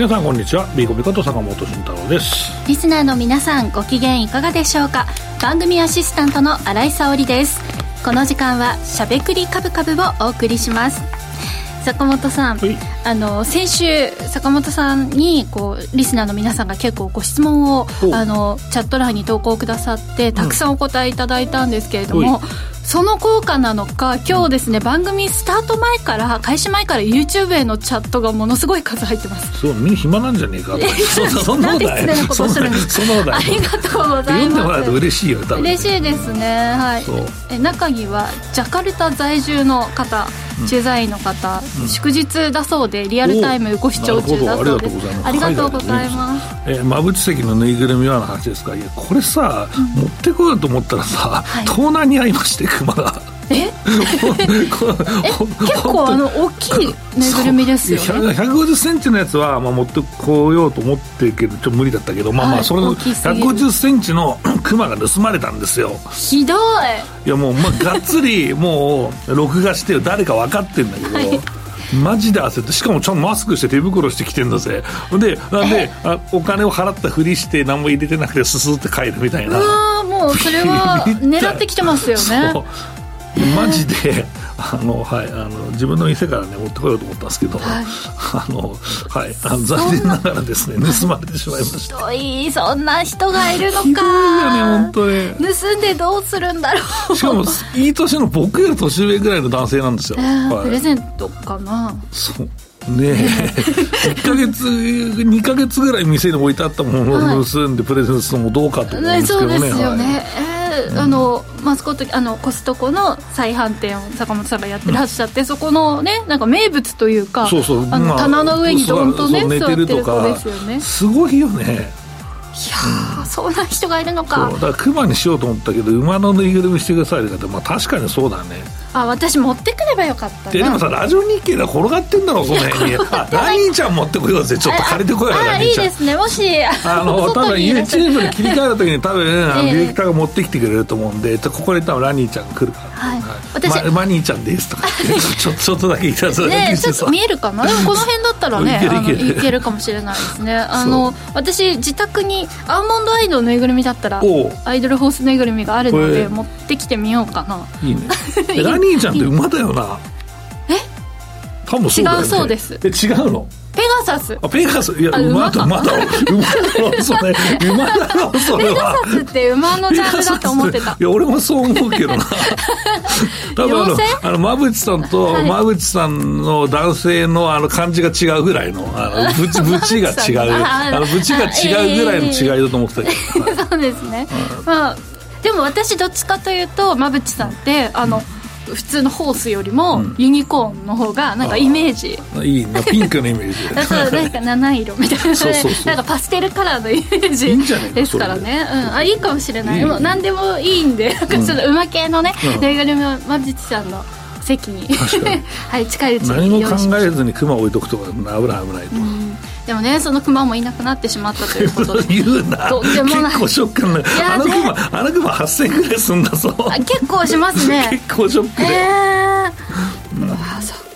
皆さんこんにちは。ビーコミこと坂本慎太郎です。リスナーの皆さんご機嫌いかがでしょうか？番組アシスタントの新井沙織です。この時間はしゃべくりカブカブをお送りします。坂本さん、あの先週坂本さんにこうリスナーの皆さんが結構ご質問をあのチャット欄に投稿くださってたくさんお答えいただいたんですけれども、その効果なのか今日ですね、うん、番組スタート前から開始前から YouTube へのチャットがものすごい数入ってます。そうみんな暇なんじゃねえかそそ んなことないそんなことありがとうございます。読んでもらうと嬉しいよ嬉しいですね。はい。え中にはジャカルタ在住の方駐在員の方、うん、祝日だそうでリアルタイムご視聴中だそうです。ありがとうございます、えー、馬淵関のぬいぐるみはの話ですか？い。やこれさ、うん、持ってこようと思ったらさ、はい、盗難に遭いまして熊が。え？結構あの大きいぬいぐるみですよ、ね、150センチのやつは、まあ、持ってこようと思ってるけどちょっと無理だったけど、まあまあそれの150センチの クマが盗まれたんですよ。ひどい。いやもう、まあ、がっつりもう録画して誰か分かってんだけど、はいマジで焦ってしかもちゃんとマスクして手袋してきてんだぜ。でなんであお金を払ったふりして何も入れてなくてすすって帰るみたいな。うわもうそれは 狙ってきてますよね。マジであの、はい、あの自分の店からね持ってこようと思ったんですけど、はい、あのはいあの残念ながらですね盗まれてしまいましたひどいそんな人がいるのか。ひどいよね本当に盗んでどうするんだろう。しかもいい年の僕より年上ぐらいの男性なんですよ、えーはい、プレゼントかな。そう。ねえ。1か月2か月ぐらい店に置いてあったものを盗んでプレゼントするのもどうかと思うんですけどね、そうですよね、はい。えーあのマスコットあのコストコの再販店を坂本さんがやってらっしゃって、うん、そこのねなんか名物というかそうそうあの、棚の上にどんとね寝てるとかですよね。すごいよねいや、うん、そんな人がいるのか。だから熊にしようと思ったけど馬のぬいぐるみしてくださいってまあ確かにそうだねあ私持ってくればよかったでもさラジオ日経が転がってんだろその辺に。あラニーちゃん持ってこようぜ。ちょっと借りてこようあいいですね。もしあの多分 YouTube に切り替えた時に多分、えー、ディレクターが持ってきてくれると思うんでここで多分ラニーちゃんが来るから、はい、はい、私、ま、マニーちゃんですとか。ちょちょっとだけいたずらねちょっと見えるかな？でもこの辺だったらねいけるかもしれないですね。あの私自宅にアーモンドアイドルぬいぐるみだったらアイドルホースぬいぐるみがあるので持ってきてみようかな。いいね ラニーちゃんって馬だよな。え？多分そうだよ、ね、違うそうです。え違うの？ペガサス。あペガサス。いや馬だ馬だ馬だろそれ。馬だろ それは。ペガサスって馬のジャンルだと思ってた。いや俺もそう思うけどな。多分あのあの馬淵さんと馬淵さんの男性のあの感じが違うぐらいのあの ぶちぶちが違う。あのぶちが違うぐらいの違いだと思ってたけど、そうですね、まあでも私どっちかというと馬淵さんってあの、うん普通のホースよりもユニコーンの方がなんかイメージ、うん、いいな。ピンクのイメージ。そうなんか七色みたいな。そうそうなんかパステルカラーのイメージですからね。うん、あいいかもしれない、いい何でもいいんで、うん、ちょっと馬系のねぬいぐるみを馬淵さんの席に はい近いうちに何も考えずに熊置いとくとか危ない危ないと、うんでもねその熊もいなくなってしまったということで。言うな。とでも結構ショックなあの熊あの熊8000円ぐらいすんだぞ。結構しますね。結構ショックで、えー、うん、あそっか。ね、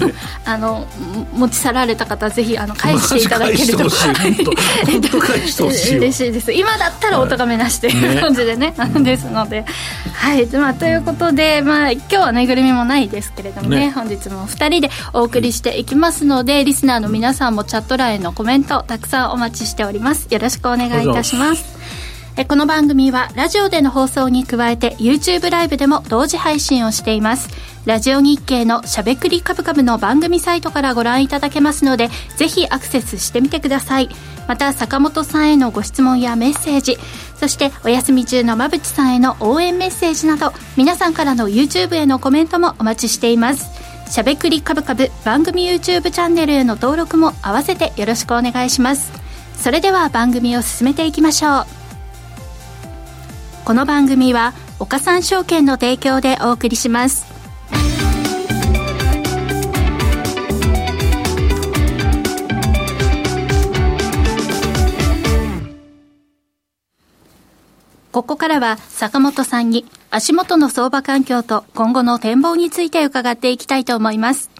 あの持ち去られた方ぜひあの返していただけると。嬉しいです。今だったらお咎めなしという感じでね、ね、ですので、はい、まあ、ということで、まあ、今日はぬいぐるみもないですけれどもね、ね、本日も2人でお送りしていきますのでリスナーの皆さんもチャット欄へのコメントたくさんお待ちしております。よろしくお願いいたしますえこの番組はラジオでの放送に加えて YouTube ライブでも同時配信をしています。ラジオ日経のしゃべくりカブカブの番組サイトからご覧いただけますのでぜひアクセスしてみてください。また坂本さんへのご質問やメッセージそしてお休み中の馬淵さんへの応援メッセージなど皆さんからの YouTube へのコメントもお待ちしています。しゃべくりカブカブ番組 YouTube チャンネルへの登録も合わせてよろしくお願いします。それでは番組を進めていきましょう。この番組は岡三証券の提供でお送りしますここからは坂本さんに足元の相場環境と今後の展望について伺っていきたいと思います。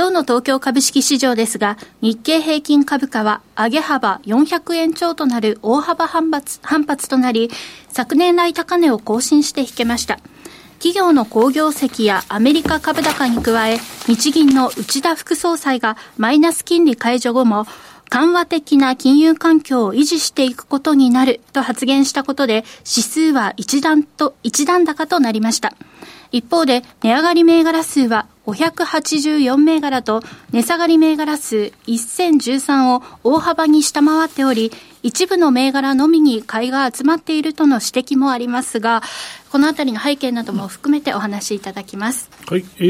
今日の東京株式市場ですが、日経平均株価は上げ幅400円超となる大幅反発反発となり、昨年来高値を更新して引けました。企業の好業績やアメリカ株高に加え、日銀の内田副総裁がマイナス金利解除後も、緩和的な金融環境を維持していくことになると発言したことで、指数は一段と、一段高となりました。一方で、値上がり銘柄数は584銘柄と、値下がり銘柄数1013を大幅に下回っており、一部の銘柄のみに買いが集まっているとの指摘もありますが、このあたりの背景なども含めてお話しいただきます。はい、え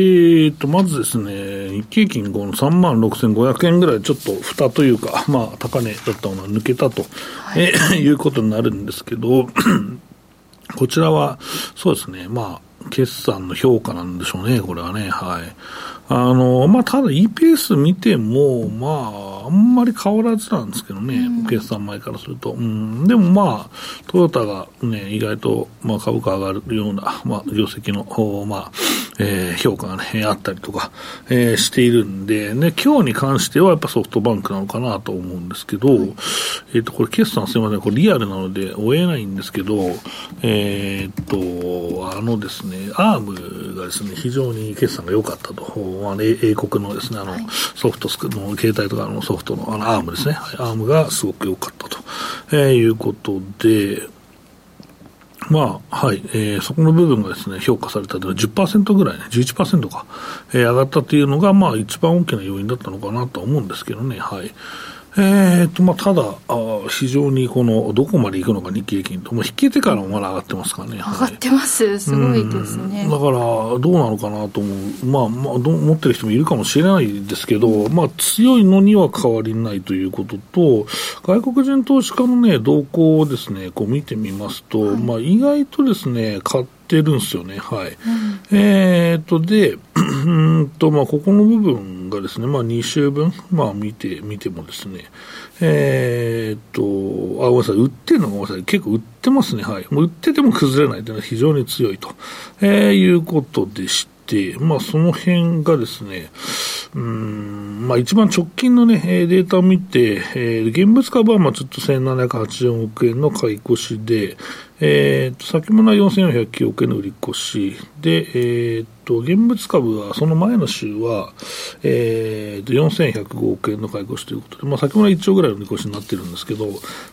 ーと、まずですね、日経金後の3万6500円ぐらい、ちょっと蓋というか、まあ、高値だったものが抜けたと、はい、えー、いうことになるんですけど、こちらは、そうですね、まあ、決算の評価なんでしょうね、これはね。はい。あの、まあ、ただ EPS 見ても、まあ、あんまり変わらずなんですけどね、うん、決算前からすると。うん、でもまあ、トヨタがね、意外と、まあ、株価上がるような、まあ、業績の、まあ、えー、評価がね、あったりとか、えー、しているんで、ね、今日に関してはやっぱソフトバンクなのかなと思うんですけど、えっ、ー、と、これ決算すみません、これリアルなので追えないんですけど、えっ、と、あのですね、アームがですね、非常に決算が良かったと、まあ、英国のですね、あの、ソフトスクの携帯とかのソフトのあのアームですね、アームがすごく良かったと、えー、いうことで、まあ、はい、えー、そこの部分がですね、評価されたのは10%ぐらいね、11%か、えー、上がったというのが、まあ、一番大きな要因だったのかなと思うんですけどね、はい。えーとまあ、ただあ、非常にこのどこまでいくのか、日経平均と、もう引けてからもまだ上がってますからね、上がってます、すごいですね。だから、どうなのかなと思う、まあまあど、持ってる人もいるかもしれないですけど、まあ、強いのには変わりないということと、外国人投資家の、ね、動向をですねこう見てみますと、はい、まあ、意外とですね買ってるんですよね、はい。うん、えーと、で、うんと、まあ、ここの部分がですね、まあ、2週分、まあ、見て、見てもですね、えー、っと、あ、ごめんなさい、売ってるのがごめんなさい、結構売ってますね、はい。もう売ってても崩れないというのは非常に強いと、えー、いうことでして、まあ、その辺がですね、うん、まあ、一番直近のね、データを見て、えー、現物株はまあちょっと1780億円の買い越しで、えー、と先物は4409億円の売り越し。で、えー、と現物株はその前の週は、えー、と4105億円の買い越しということで、まあ、先物は1兆ぐらいの売り越しになってるんですけど、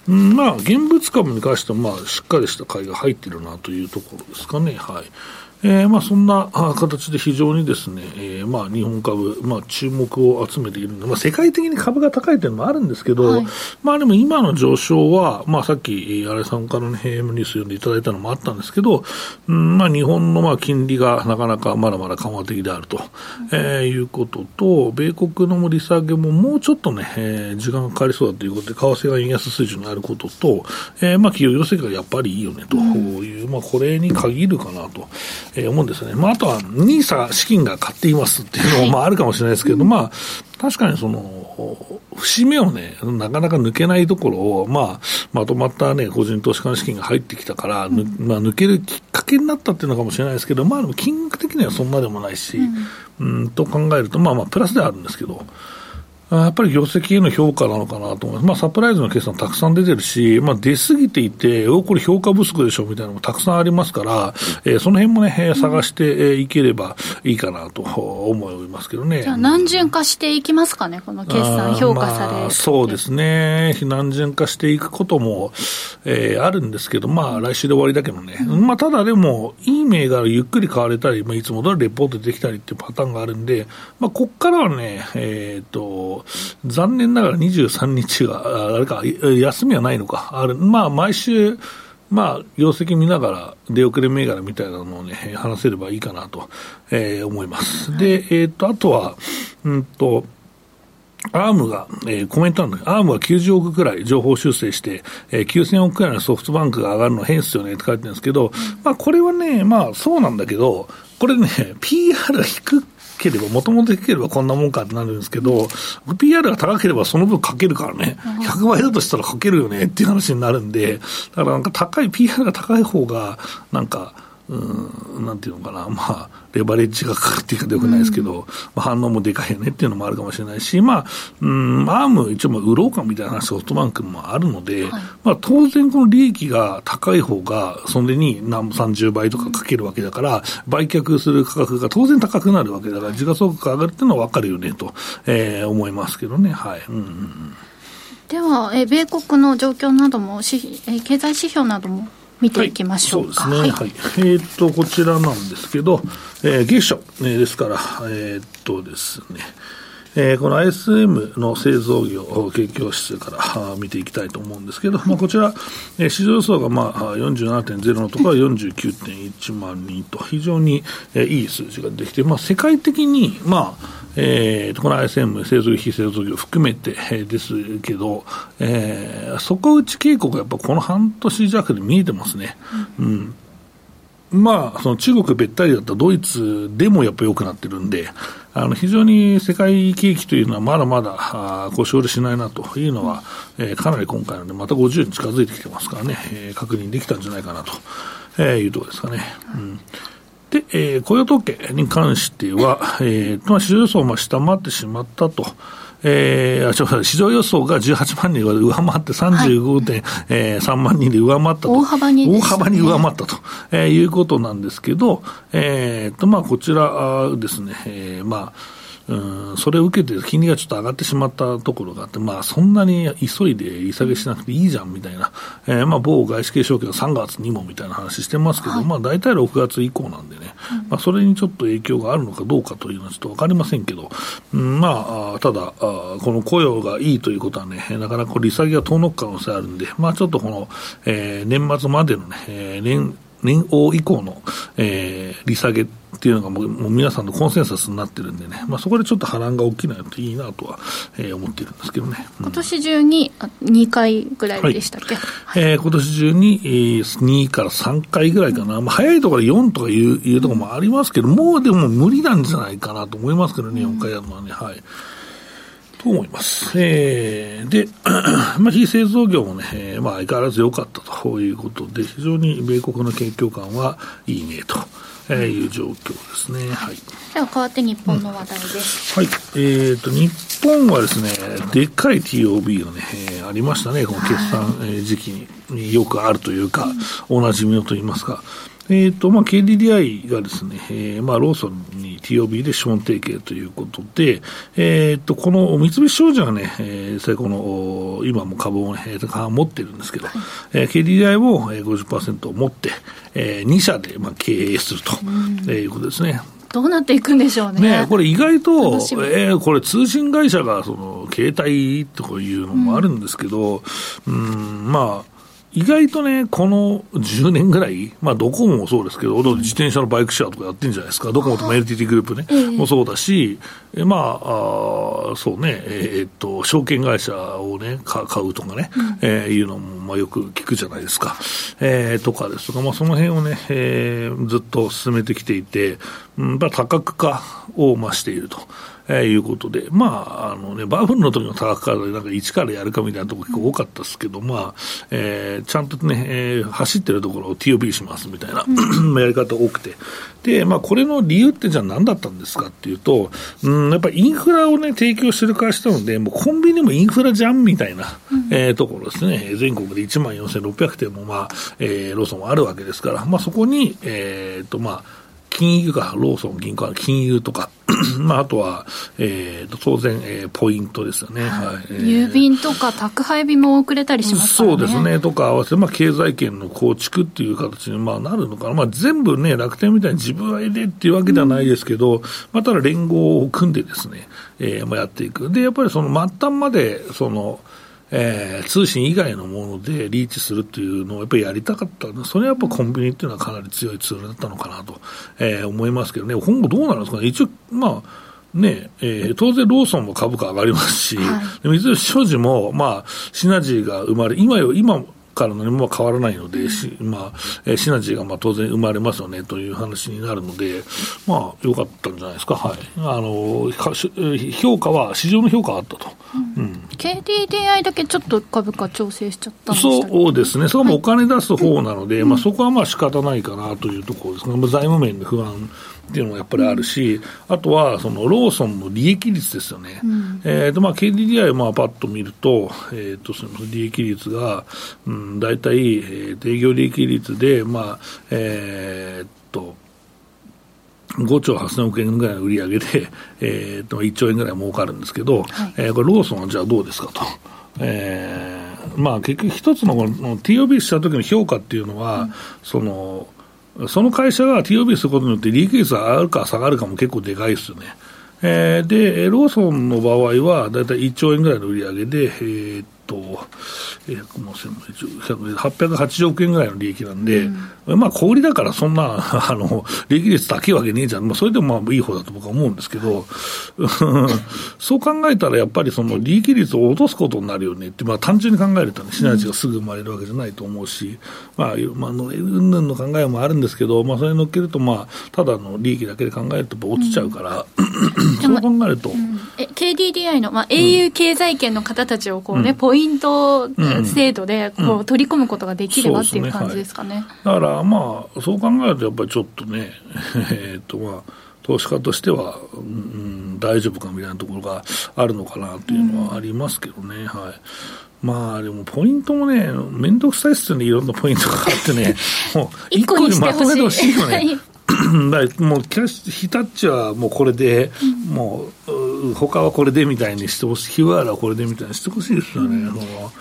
うん、まあ、現物株に関してはまあしっかりした買いが入ってるなというところですかね。はい。えーまあ、そんな形で非常にですね、えーまあ、日本株、まあ、注目を集めているので、まあ、世界的に株が高いというのもあるんですけど、はい、まあ、でも今の上昇は、まあ、さっき新井さんからの、ね、AM ニュース読んでいただいたのもあったんですけど、うんまあ、日本のまあ金利がなかなかまだまだ緩和的であると、えー、いうことと、米国の利下げももうちょっとね、えー、時間がかかりそうだということで、為替が円安水準にあることと、えーまあ、企業業績がやっぱりいいよねという、うん、まあ、これに限るかなと。えー、思うんですね。まあ、あとは、ニーサ資金が買っていますっていうのも、まあ、あるかもしれないですけど、まあ、確かにその、節目をね、なかなか抜けないところを、まあ、まとまったね、個人投資家の資金が入ってきたから、まあ、抜けるきっかけになったっていうのかもしれないですけど、まあ、金額的にはそんなでもないし、うん、うんと考えると、まあまあ、プラスではあるんですけど、やっぱり業績への評価なのかなと思います。まあ、サプライズの決算たくさん出てるし、まあ、出過ぎていて、おこれ評価不足でしょみたいなのもたくさんありますから、えー、その辺もね、探していければいいかなと思いますけどね。じゃあ、何順化していきますかね、この決算評価される、まあ、そうですね。何順化していくことも、えー、あるんですけど、まあ、来週で終わりだけどね。うん、まあ、ただでも、いい銘柄ゆっくり買われたり、まあ、いつも通りレポートできたりっていうパターンがあるんで、まあ、こっからはね、えっ、ー、と、残念ながら23日は、あれか、休みはないのか、あるまあ、毎週、まあ、業績見ながら、出遅れ銘柄みたいなのをね、話せればいいかなと、えー、思います。で、えっ、ー、と、あとは、うんと、アームが、えー、コメントなんだけど、アームが90億くらい情報修正して、えー、9000億くらいのソフトバンクが上がるの変っすよねって書いてるんですけど、まあこれはね、まあそうなんだけど、これね、PR が低ければ、もともと低ければこんなもんかってなるんですけど、PR が高ければその分かけるからね、100倍だとしたらかけるよねっていう話になるんで、だからなんか高い、PR が高い方が、なんか、うん、なんていうのかな、まあ、レバレッジがかかるっていうかよくないですけど、うん、まあ、反応もでかいよねっていうのもあるかもしれないし、まあ、うん、アーム一応売ろうかみたいな話ソフトバンクもあるので、はい、まあ、当然この利益が高い方が、それに何30倍とかかけるわけだから、売却する価格が当然高くなるわけだから、時価総額上がるっていうのは分かるよねと、えー、思いますけどね。はい。うん、うんでは、え米国の状況などもし、え経済指標なども見ていきましょうか。はい、そうですね。はい。はい、えっ、と、こちらなんですけど、えー、月初、えー、ですから、えっ、とですね、えー、この ISM の製造業景況指数から見ていきたいと思うんですけど、まあ、こちら、えー、市場予想がまあ47.0のところは49.1万人と、非常に、えー、いい数字ができて、まあ、世界的に、まあ、えー、この ISM 製造業、非製造業含めて、えー、ですけど、えー、底打ち傾向がやっぱこの半年弱で見えてますね。うん、まあ、その中国べったりだったドイツでもやっぱり良くなってるんで、あの非常に世界景気というのはまだまだあ腰折れしないなというのは、えー、かなり今回のでまた50に近づいてきてますからね、えー、確認できたんじゃないかなと、えー、いうところですかね。うんで、えー、雇用統計に関しては、えー、まあ、市場予想を下回ってしまったと。えー、市場予想が18万人が上回って35.3、万人で上回ったと。大幅に、ね、大幅に上回ったと、えー、いうことなんですけど、えー、と、まあ、こちらですね、えー、まあ、うん、それを受けて金利がちょっと上がってしまったところがあって、まあ、そんなに急いで利下げしなくていいじゃんみたいな、えー、まあ、某外資系証券は3月にもみたいな話してますけど、はい、まあ、大体6月以降なんでね、うん、まあ、それにちょっと影響があるのかどうかというのはちょっと分かりませんけど、うん、まあ、ただあ、この雇用がいいということはね、なかなか利下げが遠のく可能性あるんで、まあ、ちょっとこの、えー、年末までのね、えー、年年王以降の、えー、利下げっていうのがもうもう皆さんのコンセンサスになってるんでね、まあ、そこでちょっと波乱が起きないといいなとは、えー、思ってるんですけどね、うん、今年中に2回ぐらいでしたっけ、はい。はい、えー、今年中に、えー、2から3回ぐらいかな、まあ、早いところで4とかいういうところもありますけど、もうでも無理なんじゃないかなと思いますけどね、4回やるのはね。はいと思います。えー、で、まあ、非製造業もね、えー、まあ、相変わらず良かったということで、非常に米国の景況感はいいねと。えー、いう状況ですね。はい。では変わって日本の話題です。うん、はい。えっ、ー、と、日本はですね、でっかい TOB がね、えー、ありましたね。この決算、え時期によくあるというか、おなじみのといいますか。えっ、ー、と、まあ、KDDI がですね、えー、まあ、ローソンに TOB で資本提携ということで、えっ、ー、と、この三菱商事がね、えー、この、今も株をね、持ってるんですけど、はい、えー、KDDI も50%を持って、えー、2社で、まあ、経営すると、ういうことですね。どうなっていくんでしょうね。ねこれ意外と、えー、これ通信会社がその携帯とかいうのもあるんですけど、うん、うんまあ、意外とね、この10年ぐらい、まあ、ドコモもそうですけど、自転車のバイクシェアとかやってるんじゃないですか、ドコモとも NTT グループね、もそうだし、えまああ、そうね、えー、っと、証券会社をね、買うとかね、うん、えー、いうのも、まあ、よく聞くじゃないですか、えー、とかですとか、まあ、その辺をね、えー、ずっと進めてきていて、うん、多角化を増していると。えー、いうことで、まあ、あのね、バブルの時の価格からなんか一からやるかみたいなところ結構多かったですけど、まあ、えー、ちゃんとね、えー、走ってるところを TOB しますみたいな、うん、やり方多くて。で、まあ、これの理由ってじゃあ何だったんですかっていうと、うん、やっぱりインフラをね、提供してる会社なので、もうコンビニもインフラじゃんみたいな、うん、えー、ところですね。全国で1万4600店も、まあ、えー、ローソンもあるわけですから、まあ、そこに、えー、と、まあ、金融か、ローソン銀行は金融とか、まあ、あとは、えー、当然、えー、ポイントですよね、はい。郵便とか宅配便も遅れたりしますね。そうですね、とか合わせて、まあ、経済圏の構築っていう形に、まあ、なるのかな、まあ、全部ね、楽天みたいに自分愛でっていうわけではないですけど、うん、まあ、ただ連合を組んでですね、えーまあ、やっていく。で、やっぱりその末端まで、その、えー、通信以外のものでリーチするっていうのをやっぱりやりたかったそれはやっぱコンビニっていうのはかなり強いツールだったのかなと、えー、思いますけどね、今後どうなるんですかね、一応、まあ、ねえー、当然ローソンも株価上がりますし、はい、三菱商事も、まあ、シナジーが生まれ、今よ、今からのも変わらないので、まあ、えシナジーがまあ当然生まれますよねという話になるので、まあ、よかったんじゃないですか、はい、あの評価は、市場の評価はあったと、うん、うん、KDDI だけちょっと株価調整しちゃったんでそうですね、それもお金出す方なので、はい、まあ、そこはまあ仕方ないかなというところですね、財務面で不安っていうのもやっぱりあるし、あとはそのローソンの利益率ですよね、うん、えーとまあ、KDDI をまあパッと見ると、えー、とその利益率が、うん、大体、えー、営業利益率で、まあえー、っと、5兆8000億円ぐらいの売り上げで、えー、と1兆円ぐらい儲かるんですけど、はい、えー、これ、ローソンはじゃあどうですかと。えーまあ、結局、一つのの TOB した時の評価っていうのは、うん、そのその会社が TOB することによって利益率上がるか下がるかも結構でかいですよね。えー、で、ローソンの場合は、だいたい1兆円ぐらいの売り上げで、えー、と、880億円ぐらいの利益なんで、うん、まあ、小売りだからそんな、あの、利益率高いわけねえじゃん。まあ、それでもまあいい方だと僕は思うんですけど、そう考えたらやっぱりその利益率を落とすことになるよねって、まあ、単純に考えるとね、シナジーがすぐ生まれるわけじゃないと思うし、まあ、まあ、うんぬんの考えもあるんですけど、まあ、それに乗っけると、まあ、ただの利益だけで考えると落ちちゃうから、うん、そう考えると。うん、え KDDI の、まあ、au 経済圏の方たちをこうね、ポイント制度でこう取り込むことができればっていう感じですかね。だからまあ、そう考えると、やっぱりちょっとね、えっとまあ、投資家としては、うん、大丈夫かみたいなところがあるのかなというのはありますけどね、うん、はい。まあでもポイントもね、面倒くさいっすよね、いろんなポイントがあってね、もう一個にまとめてほしいよね。だもうキャッシュ、ヒタッチはもうこれで、うん、もう、他はこれでみたいにしてほしい、ヒワーラはこれでみたいにしてほしいですよね、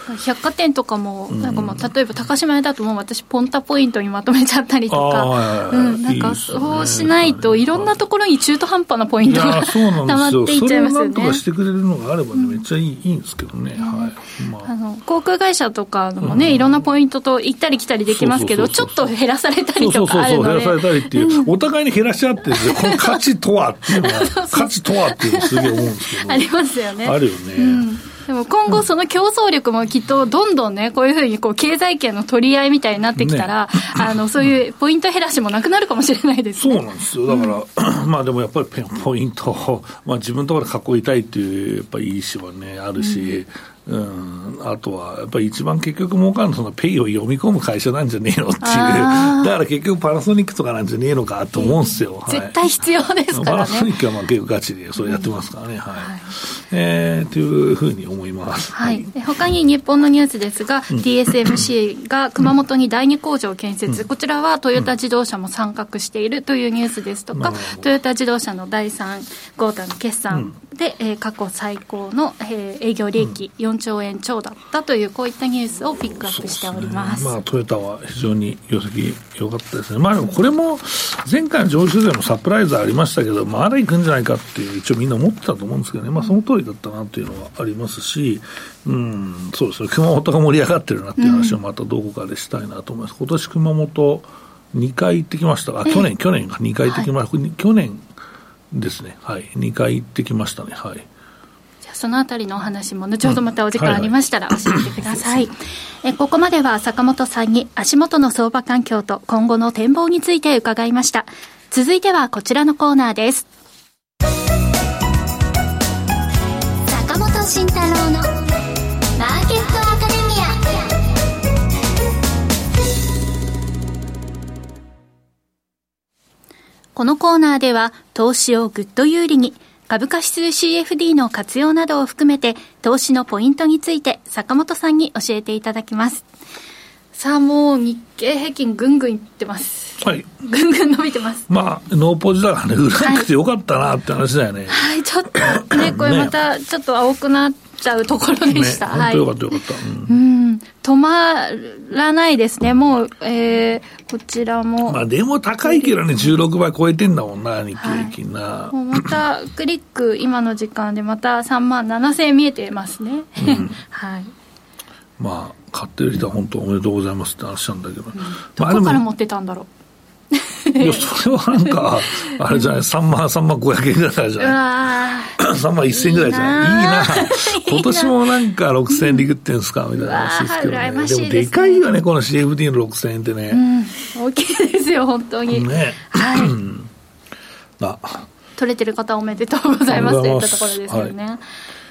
うん、百貨店とかも、なんかまあ、例えば高島屋だともう私、ポンタポイントにまとめちゃったりとか、うん、なんかそうしないと、いろんなところに中途半端なポイントがたまっていっちゃいますよね。とかしてくれるのがあればね、めっちゃいいいいんですけどね、はい。まあ、あの航空会社とかもね、いろんなポイントと行ったり来たりできますけど、ちょっと減らされたりとかあるので。そうそうそう、減らされたりっていう。お互いに減らし合ってるこの価値とはっていうのは、価値とはっていうのすげえ思うんですけど。ありますよね。あるよね。うんでも今後、その競争力もきっとどんどんね、こういうふうにこう経済圏の取り合いみたいになってきたら、ね、あのそういうポイント減らしもなくなるかもしれないですね。そうなんですよ。だから、うん、まあでもやっぱりポイント、まあ自分のところで囲いたいっていう、やっぱりいい意思はね、あるし、うんうん、あとは、やっぱり一番結局儲かるのは、ペイを読み込む会社なんじゃねえのっていう、だから結局パナソニックとかなんじゃねえのかと思うんですよ。はい、絶対必要ですからね。パナソニックはまあ結構ガチでそれやってますからね。うん、はい。はい、えー、というふうに思います。はい。はい、他に日本のニュースですが、うん、TSMC が熊本に第二工場建設、うん、こちらはトヨタ自動車も参画しているというニュースですとか、トヨタ自動車の第3クォーターの決算で、えー、過去最高の、えー、営業利益4兆円超だったという、こういったニュースをピックアップしております、ね、まあ、トヨタは非常に業績良かったですね、まあ、でもこれも前回の上州でもサプライズありましたけど、まだ行くんじゃないかっていう、一応みんな思ってたと思うんですけどね、まあ、その通りだったなというのはありますし、うん、そうですね、熊本が盛り上がってるなっていう話をまたどこかでしたいなと思います。今年熊本2回行ってきました。あ、去年、去年が2回行ってきました、はい、去年ですね、はい、2回行ってきましたね、はい。そのあたりのお話も後ほどまたお時間ありましたら教えてください。えここまでは坂本さんに足元の相場環境と今後の展望について伺いました。続いてはこちらのコーナーです。坂本慎太郎のこのコーナーでは投資をぐっと有利に株価指数 CFD の活用などを含めて投資のポイントについて坂本さんに教えていただきます。さあもう日経平均ぐんぐんいってます。はい。ぐんぐん伸びてます。まあノーポジだからね。売らなくてよかったなって話だよね、はい、はい、ちょっとねこれまたちょっと青くなっちゃうところでした、ね、はい、よかったよかった、うん、うん止まらないですね、もう、えー、こちらも。まあ、でも高いけどね、16倍超えてんだもんな、日経平均な。はい、また、クリック、今の時間でまた3万7000円見えてますね。うん、はい。まあ、買ってる人は本当おめでとうございますって話なんだけど。うん、どこから持ってたんだろう。いや、それはなんか、あれじゃない、3万、3万500円ぐらいじゃない？3万1000円ぐらいじゃない？いいな。今年もなんか6000円でいくってんですかみたいな話ですけどね。でもでかいよね、この CFD の6000円ってね。大きいですよ、本当に。ね。はい。あ取れてる方おめでとうございますといったところですよね。はい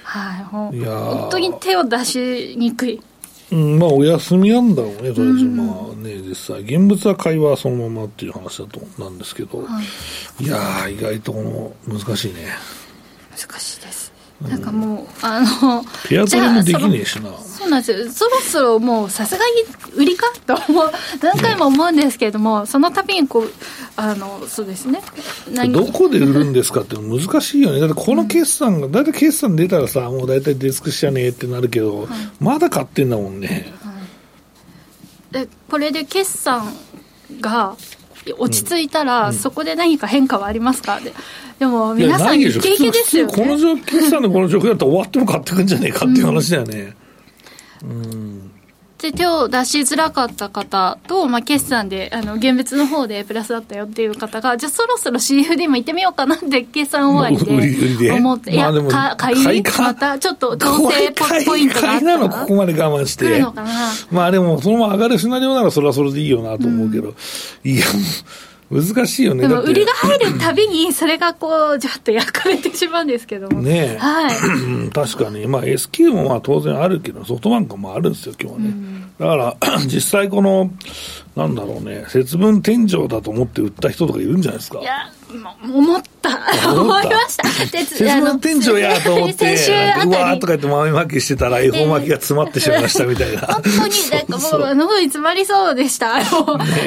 はい、本当に手を出しにくい。うん、まあお休みなんだろうね、とりあえず、まあね、実際、現物は会話はそのままっていう話だとなんですけど、はい、いやー、意外とこの難しいね。難しいです。なんかもう、あの、ペアトレもできねえしな。そうなんですよ。そろそろもうさすがに売りかと思う、何回も思うんですけれども、その度にこう、あの、そうですね。どこで売るんですかって難しいよね。だってこの決算が、大体決算出たらさ、もう大体デスクしちゃねえってなるけど、はい、まだ買ってんだもんね。はい、で、これで決算が、落ち着いたら、そこで何か変化はありますか？ででも皆さん、イケイケですよ、ね、この状況、のこの状況だったら終わっても買ってくんじゃねえかっていう話だよね。うん、うんで手を出しづらかった方と、まあ、決算であの現物の方でプラスだったよっていう方がじゃあそろそろ CFD も行ってみようかなって 決算終わりで思って、いや、まあ、買いまたちょっと調整ポイントがあった。なのここまで我慢して。まあでもそのまま上がるシナリオならそれはそれでいいよなと思うけど、うん、いや難しいよね。でも売りが入るたびに、それがこう、じゃっと焼かれてしまうんですけども。ねはい。確かに。まあ S q もまあ当然あるけど、ソフトバンクもあるんですよ、今日はね。うん、だから、実際この、なんだろうね、節分天井だと思って売った人とかいるんじゃないですか？いや、思った。思いました。節分天井やと思って、うわーとか言って豆まきしてたら、恵方巻きが詰まってしまいましたみたいな。本当に、なんかもう、喉に詰まりそうでした。ね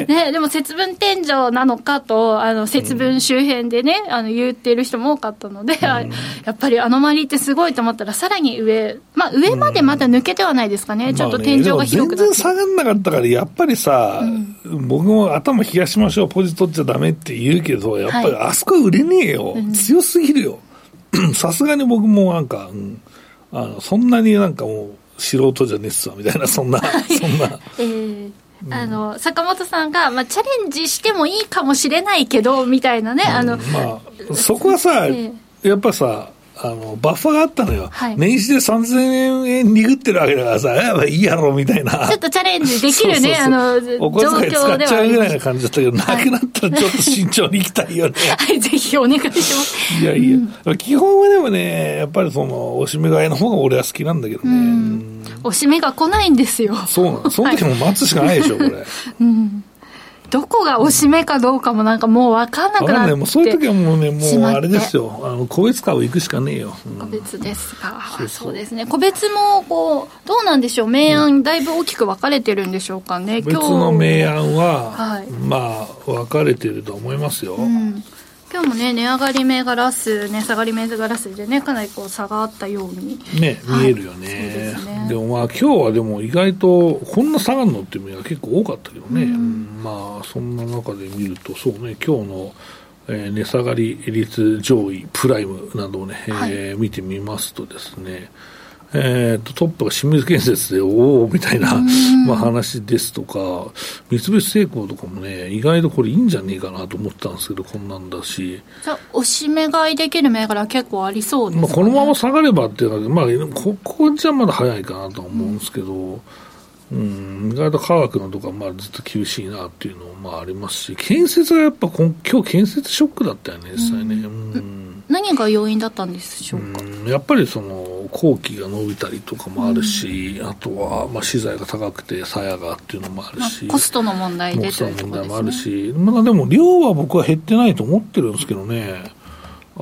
ね、でも節分天井なのかと、あの、節分周辺でね、あの、言ってる人も多かったので、うん、やっぱりアノマリーってすごいと思ったら、さらに上、まあ上までまだ抜けてはないですかね、ちょっと天井が広くなって。全然下がんなかったから、やっぱりさ、僕も頭冷やしましょう、ポジ取っちゃだめって言うけど、やっぱりあそこ売れねえよ、はい、強すぎるよ。さすがに僕もなんか、うん、あのそんなになんかもう素人じゃねえっすわ、みたいな、そんな、そんな。えー。あの坂本さんが、まあ、チャレンジしてもいいかもしれないけどみたいなね、あの、まあ、そこはさ、えー、やっぱさあの、バッファがあったのよ。はい、年始で3000円にぐってるわけだからさ、やばいいやろ、みたいな。ちょっとチャレンジできるね、あの、お小遣い使っちゃうぐらいな感じだったけど、なくなったらちょっと慎重にいきたいよね。はい、ぜひお願いします。いやいや、うん、基本はでもね、やっぱりその、おしめ買いの方が俺は好きなんだけどね。うん、おしめが来ないんですよ。そうなの。その時も待つしかないでしょ、これ。うんどこがおしめかどうかもなんかもう分かんなくなってもうそういう時はもうねもうあれですよ。あの個別株行くしかねえよ、うん、個別ですか。そうですね個別もこうどうなんでしょう。明暗だいぶ大きく分かれてるんでしょうかね、別の明暗は、はい、まあ分かれてると思いますよ、うん今日もね、値上がり銘柄数、値下がり銘柄数でね、かなりこう差があったように。ね、見えるよね。ね。でもまあ、今日はでも意外と、こんな下がるのっていうのが結構多かったけどね、うん、まあ、そんな中で見ると、そうね、今日の、えー、値下がり率上位、プライムなどをね、はい、えー、見てみますとですね、えーと、トップが清水建設で、おおみたいな、まあ、話ですとか、三菱製鋼とかもね、意外とこれいいんじゃねえかなと思ったんですけど、こんなんだし。じゃあ、おしめ買いできる銘柄結構ありそうですね。まあ、このまま下がればっていうのは、まあ、ここじゃまだ早いかなと思うんですけど、うんうん、意外と科学のとか、まあ、ずっと厳しいなっていうのもまあありますし、建設がやっぱ今日建設ショックだったよね、実際ね。うん、うん何が要因だったんでしょうか？やっぱりその工期が伸びたりとかもあるし、うん、あとはまあ資材が高くて鞘がっていうのもあるし、まあ、コストの問題でコストの問題もあるし、まだでも量は僕は減ってないと思ってるんですけどね。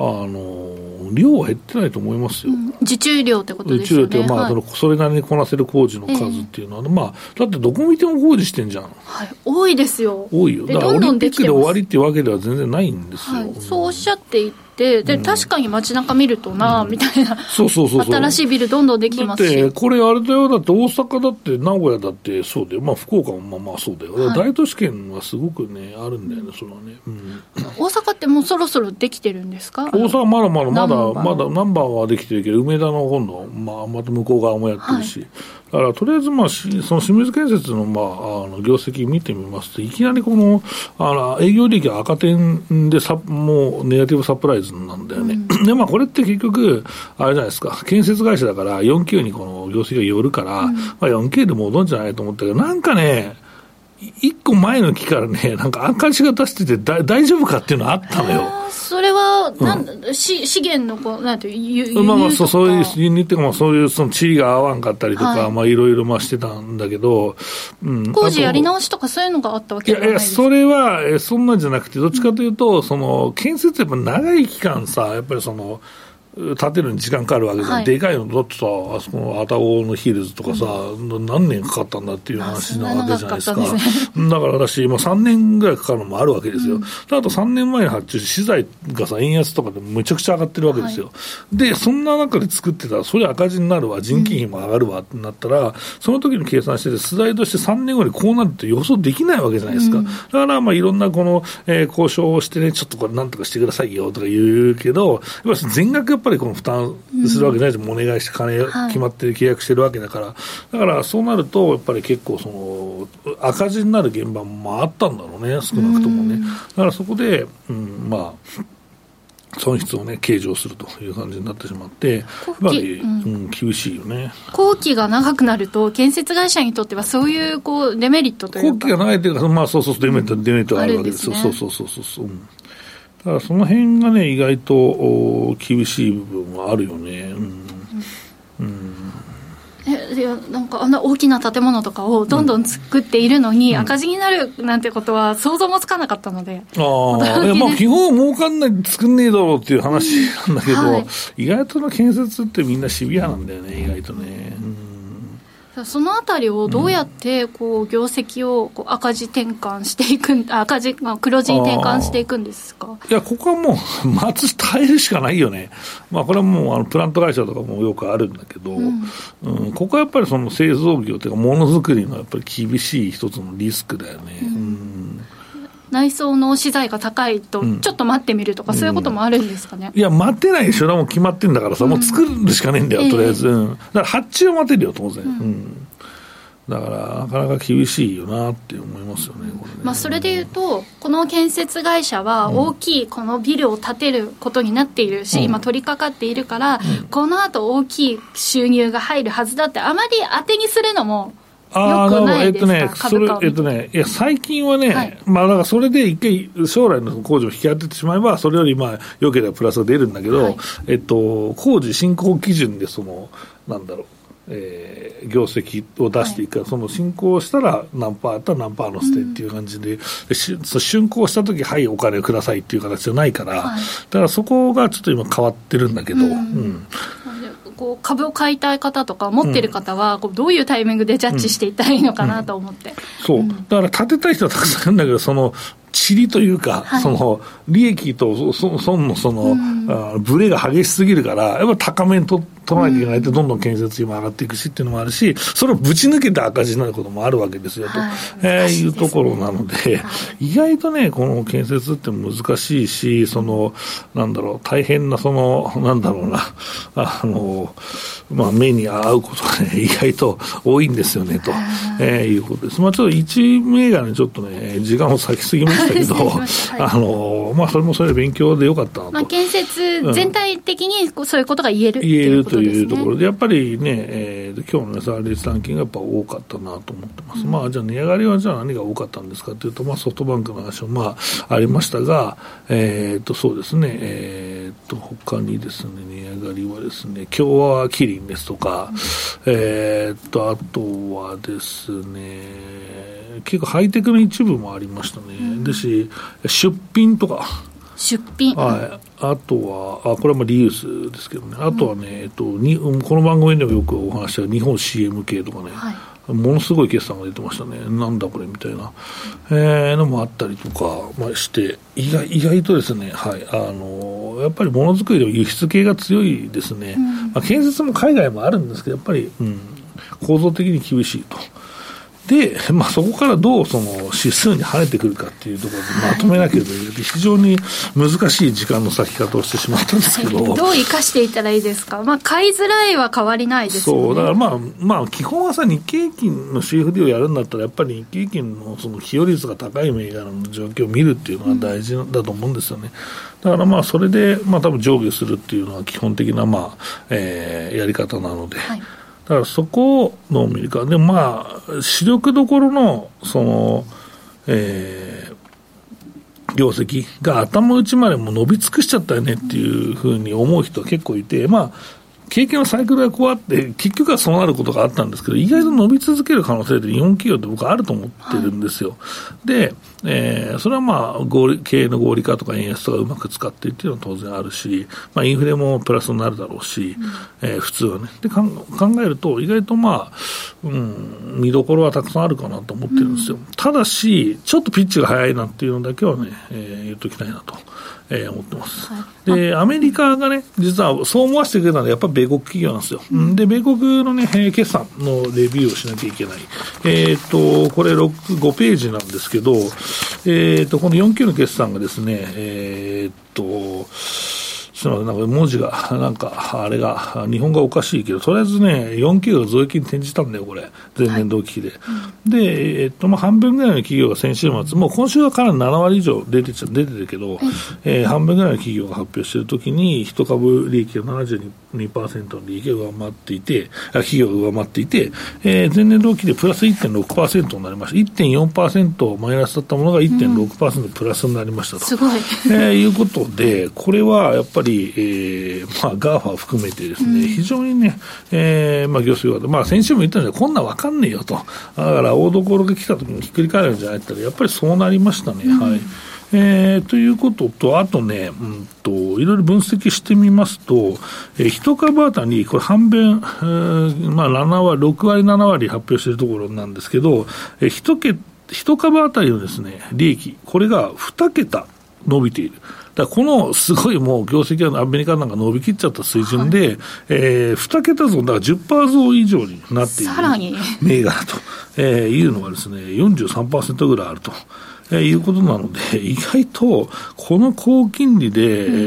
あの量は減ってないと思いますよ、うん、受注量ってことですよね。受注量って、まあ、はい、それなりにこなせる工事の数っていうのは、えー、まあ、だってどこ見ても工事してんじゃん、はい、多いですよ。多いよ。だからオリンピックで終わりっていうわけでは全然ないんですよ、はい、そうおっしゃっていてて、で、確かに街中見るとな、みたいな、そうそうそう新しいビルどんどんできますし。だって、これあれだよ、だって大阪だって、名古屋だってそうだよ、まあ福岡もまあまあそうだよ、はい、大都市圏はすごくね、あるんだよね、それはね。うん、大阪ってもうそろそろできてるんですか？大阪まだまだ、まだ、まだ、ナンバーはできてるけど、梅田の今度、まあ、また向こう側もやってるし。はい。だからとりあえず、まあ、その清水建設の,、まあ、あの業績見てみますと、いきなりこのあの営業利益赤点でさもうネガティブサプライズなんだよね。うん、で、まあ、これって結局、あれじゃないですか、建設会社だから、4Q にこの業績が寄るから、うん、まあ、4K で戻るんじゃないと思ったけど、なんかね、一個前の期からね、なんか赤字が出しててだ大丈夫かっていうのはあったのよ。それは、なん、し資源のこう、なんていう、まあまあ、そうそういう、輸入っていうか、まあそういう、その地理が合わんかったりとか、はい、まあいろいろまあしてたんだけど、うん。工事やり直しとかそういうのがあったわけじゃないですかいや、いや、それは、えそんなんじゃなくて、どっちかというと、その、建設やっぱ長い期間さ、やっぱりその、建てるに時間かかるわけで、はい、でかいのだってさ、あそこの愛宕のヒルズとかさ、うん、何年かかったんだっていう話なわけじゃないですか。すね、だから私、今3年ぐらいかかるのもあるわけですよ。うん、あと3年前に発注し、資材がさ、円安とかでむちゃくちゃ上がってるわけですよ。はい、で、そんな中で作ってたら、それ赤字になるわ、人件費も上がるわってなったら、うん、その時に計算してて、素材として3年後にこうなるって予想できないわけじゃないですか。だから、まあいろんなこの、えー、交渉をしてね、ちょっとこれなんとかしてくださいよとか言うけど、やっぱり全額やっぱりこの負担するわけないです、もうお願いして金決まってる契約してるわけだから、はい、だからそうなると、やっぱり結構その、赤字になる現場もあったんだろうね、少なくともね。だからそこで、うん、まあ、損失をね、計上するという感じになってしまって、やっぱり、うん、厳しいよね。工期が長くなると、建設会社にとってはそういうこうデメリットというか。工期が長いというか、まあそうそうデメリット、デメリットがあるわけです。そうそうそうそうそう。うんだからその辺がね、意外と厳しい部分はあるよね。うん。うん、えいやなんかあんな大きな建物とかをどんどん作っているのに、赤字になるなんてことは想像もつかなかったので、ああ、いやまあ基本儲かんない作んねえだろうっていう話なんだけど、はい、意外との建設ってみんなシビアなんだよね、意外とね。うんそのあたりをどうやってこう業績をこう赤字転換していくん、赤字、まあ、黒字に転換していくんですか？いや、ここはもう、待つ、耐えるしかないよね、まあ、これはもうあのプラント会社とかもよくあるんだけど、うん、うん、ここはやっぱりその製造業というか、ものづくりのやっぱり厳しい一つのリスクだよね。うん、うん内装の資材が高いと、ちょっと待ってみるとか、そういうこともあるんですかね、いや、待ってないでしょ、もう決まってんだからさ、もう作るしかねえんだよ、とりあえず、だから発注を待てるよ、当然。うん。だからなかなか厳しいよなって思いますよね、これね。まあ、それでいうと、この建設会社は大きいこのビルを建てることになっているし、うん、今、取り掛かっているから、うん、このあと大きい収入が入るはずだって、あまり当てにするのもあえっとね、それ、えっとね、いや、最近はね、はい、まあ、だからそれで一回、将来の工事を引き当ててしまえば、それよりまあ、良ければプラスが出るんだけど、はい、えっと、工事進行基準で、その、なんだろう、えー、業績を出していくから、はい、その進行したら何パーやったら何パーの捨てっていう感じで、うん、で竣工したとき、はい、お金をくださいっていう形じゃないから、はい、だからそこがちょっと今、変わってるんだけど。うん、うんこう株を買いたい方とか、持ってる方は、こうどういうタイミングでジャッジしていったらいいのかなと思って、そう、だから建てたい人はたくさんいるんだけど、その塵というか、はい、その利益と損のその、うん、あブレが激しすぎるから、やっぱ高めにと取らないといけないと、どんどん建設費も上がっていくしっていうのもあるし、それをぶち抜けて赤字になることもあるわけですよと、はい。えー、いうところなので、はい、意外とね、この建設って難しいし、その、なんだろう、大変な、その、なんだろうな、あの、まあ、目に合うことがね、意外と多いんですよね、と、えー、いうことです。まあ、ちょっと一銘柄にちょっとね、時間を割きすぎました。けど、はい、あの、まあ、それもそれで勉強でよかったなと。まあ、建設全体的にそういうことが言える、言えるというところで、やっぱりね、えー、今日の値下がり率ランキングがやっぱ多かったなと思ってます。うん、まあ、じゃあ値上がりはじゃあ何が多かったんですかというと、まあ、ソフトバンクの話もまあ、ありましたが、えっ、ー、と、そうですね、えっ、ー、と、他にですね、値上がりはですね、共和キリンですとか、うん、えっと、あとはですね、結構ハイテクの一部もありましたね。うん、ですし、出品とか、出品、はい、あとは、あこれはまあリユースですけどね、あとはね、うん、えっと、にこの番組でもよくお話した日本 CM 系とかね、はい、ものすごい決算が出てましたね、なんだこれみたいな、えー、のもあったりとか、まあ、して、意外意外とですね、はい、あのやっぱりものづくりの輸出系が強いですね、うん、まあ、建設も海外もあるんですけど、やっぱり、うん、構造的に厳しいと。で、まあ、そこからどうその指数に跳ねてくるかっていうところでまとめなければいけない、非常に難しい時間の咲き方をしてしまったんですけど、どう生かしていったらいいですか、まあ、買いづらいは変わりないですよね。そうだからまあ、まあ、基本はさ、日経平均の CFD をやるんだったら、やっぱり日経平均のその寄与率が高い銘柄の状況を見るっていうのが大事だと思うんですよね。だからまあ、それで、まあ、多分上下するっていうのは基本的な、まあえー、やり方なので。はいだからそこをどう見るか。でもまあ、主力どころの、その、えー、業績が頭打ちまでも伸び尽くしちゃったよねっていうふうに思う人は結構いて、まあ、経験はサイクルがこうあって、結局はそうなることがあったんですけど、意外と伸び続ける可能性って日本企業って僕はあると思ってるんですよ。はい、で、えー、それはまあ合理、経営の合理化とか円安とかうまく使っていっていうのは当然あるし、まあ、インフレもプラスになるだろうし、うん、えー、普通はね。で考えると、意外とまあ、うん、見どころはたくさんあるかなと思ってるんですよ。うん、ただし、ちょっとピッチが早いなっていうのだけはね、えー、言っときたいなと。えー、思ってます、はい、で、アメリカがね、実はそう思わせてくれたのは、やっぱり米国企業なんですよ。うん、で、米国のね、決算のレビューをしなきゃいけない。えっ、ー、と、これ6、5ページなんですけど、えっ、ー、と、この4級の決算がですね、えっ、と、すみません、なんか文字が、なんか、あれが、日本がおかしいけど、とりあえずね、4企業が増益に転じたんだよ、これ、前年同期比で。はい、で、えっと、まあ、半分ぐらいの企業が先週末、もう今週はから7割以上出てちゃ出てるけど、はい、えー、半分ぐらいの企業が発表しているときに、一株利益が72%の利益が上回っていて、企業が上回っていて、えー、前年同期でプラス1.6%になりました。1.4%マイナスだったものが1.6%プラスになりましたと。すごい。えー、いうことで、これはやっぱりり、えー、まあ、 GAFA 含めてですね、うん、非常にね、えー、まあ、業績が、まあ、先週も言ったんですこんなん分かんねえよと。だから、大所が来た時にひっくり返るんじゃないってやっぱりそうなりましたね。うん、はい。えー、ということと、あとね、うんと、いろいろ分析してみますと、えー、一株当たり、これ半分、えー、まあ7割、6割、7割発表しているところなんですけど、えー、一桁、一株当たりのですね、利益、これが2桁伸びている。だこのすごいもう業績はアメリカなんか伸びきっちゃった水準で、はい、えー、2桁増、だから10%増以上になっている銘柄と、えー、いうのがですね、43%ぐらいあると。えー、いうことなので、意外とこの高金利で、うん、え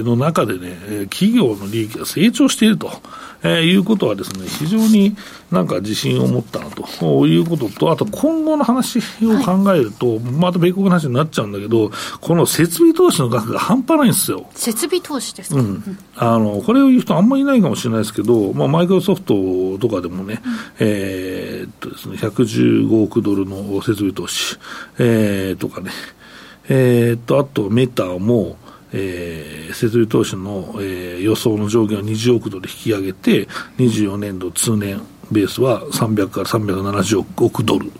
ー、の中でね、企業の利益が成長していると。えー、いうことはですね、非常になんか自信を持ったなと。いうことと、あと今後の話を考えると、はい、また米国の話になっちゃうんだけど、この設備投資の額が半端ないんですよ。設備投資ですか、うん、あのこれを言う人あんまりいないかもしれないですけど、まあ、マイクロソフトとかでもね、うん、えー、っとですね、115億ドルの設備投資、えー、とかね、えー、っと、あとメタも、えー、設備投資の、えー、予想の上限を20億ドル引き上げて、24年度通年ベースは300から370億ドル。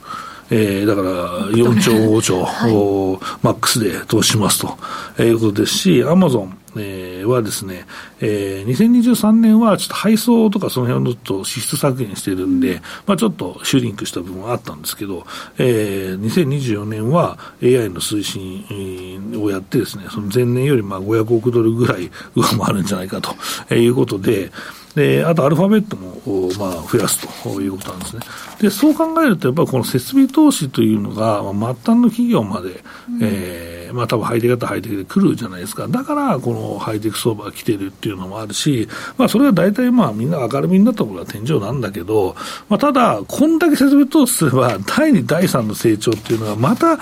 えー、だから4兆、5兆、はい、マックスで投資しますと、えー、いうことですし、アマゾン、えー、はですね、えー、2023年はちょっと配送とかその辺をちょっと支出削減してるんで、まあちょっとシュリンクした部分はあったんですけど、えー、2024年は AI の推進をやってですね、その前年よりまあ500億ドルぐらい上回るんじゃないかということで、で、あとアルファベットも、まあ、増やすということなんですね。で、そう考えると、やっぱりこの設備投資というのが、まあ、末端の企業まで、うん、えー、まあ、多分ハイテク型ハイテクで来るじゃないですか。だから、このハイテク相場が来てるっていうのもあるし、まあ、それは大体まあ、みんな明るみになったことは天井なんだけど、まあ、ただ、こんだけ設備投資すれば、第2、第3の成長っていうのは、また、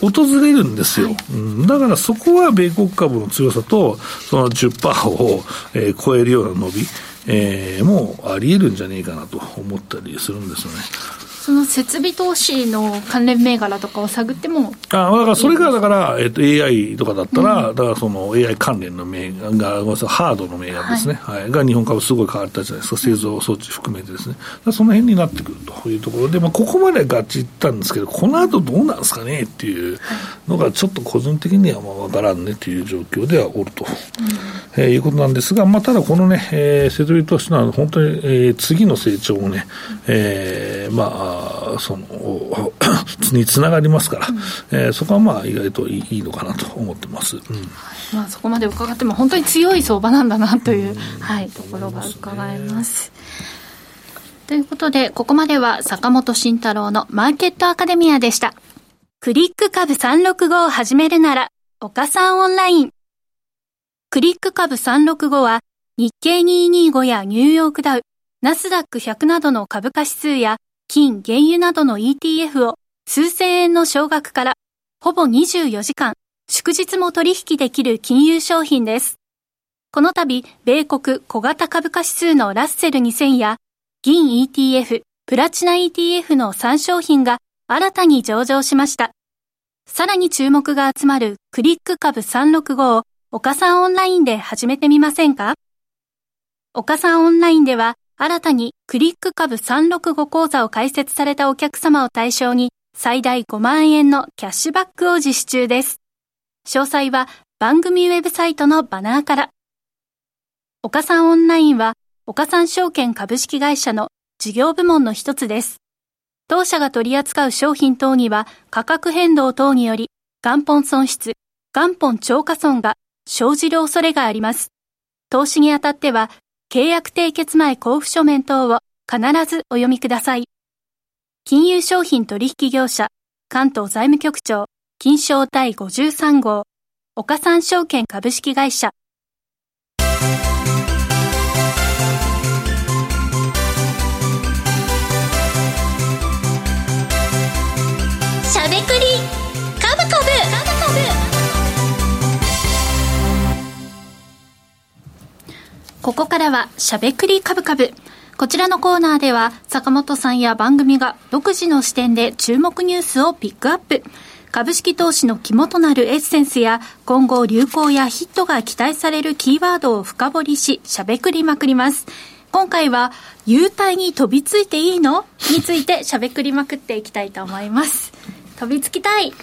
訪れるんですよ、はい、うん、だからそこは米国株の強さと、その10%を、えー、超えるような伸び、えー、もうありえるんじゃねえかなと思ったりするんですよね。その設備投資の関連銘柄とかを探ってもあだからそれがだから、えっと、AI とかだったら、うん、だからその AI 関連の銘柄が、ハードの銘柄ですね、はい、はい、が日本株すごい変わったじゃないです。か、製造装置含めてですね、その辺になってくるというところで、まあ、ここまでガチいったんですけど、この後どうなんですかねっていうのが、ちょっと個人的にはまあ分からんねという状況ではおると、うん、えー、いうことなんですが、まあ、ただこのね、えー、設備投資の本当に、えー、次の成長をね、えー、まあ、そのにつながりますから、うん、えー、そこはまあ意外といいのかなと思ってます、うん、まあ、そこまで伺っても本当に強い相場なんだなという、はい、ところが伺えます。ということで、ここまでは坂本慎太郎のマーケットアカデミアでした。クリック株365を始めるなら、岡さんオンライン。クリック株365は、日経225やニューヨークダウ、ナスダック100などの株価指数や金、原油などの ETF を数千円の少額からほぼ24時間、祝日も取引できる金融商品です。この度、米国小型株価指数のラッセル2000や銀 ETF、プラチナ ETF の3商品が新たに上場しました。さらに注目が集まるクリック株365を岡さんオンラインで始めてみませんか？岡さんオンラインでは新たにクリック株365講座を開設されたお客様を対象に最大5万円のキャッシュバックを実施中です。詳細は番組ウェブサイトのバナーから。岡さんオンラインは岡さん証券株式会社の事業部門の一つです。当社が取り扱う商品等には価格変動等により元本損失、元本超過損が生じる恐れがあります。投資にあたっては契約締結前交付書面等を必ずお読みください。金融商品取引業者関東財務局長金賞第53号岡三証券株式会社ここからはしゃべくりカブカブ。こちらのコーナーでは坂本さんや番組が独自の視点で注目ニュースをピックアップ。株式投資の肝となるエッセンスや今後流行やヒットが期待されるキーワードを深掘りし、しゃべくりまくります。今回は、優待に飛びついていいの？についてしゃべくりまくっていきたいと思います。飛びつきたい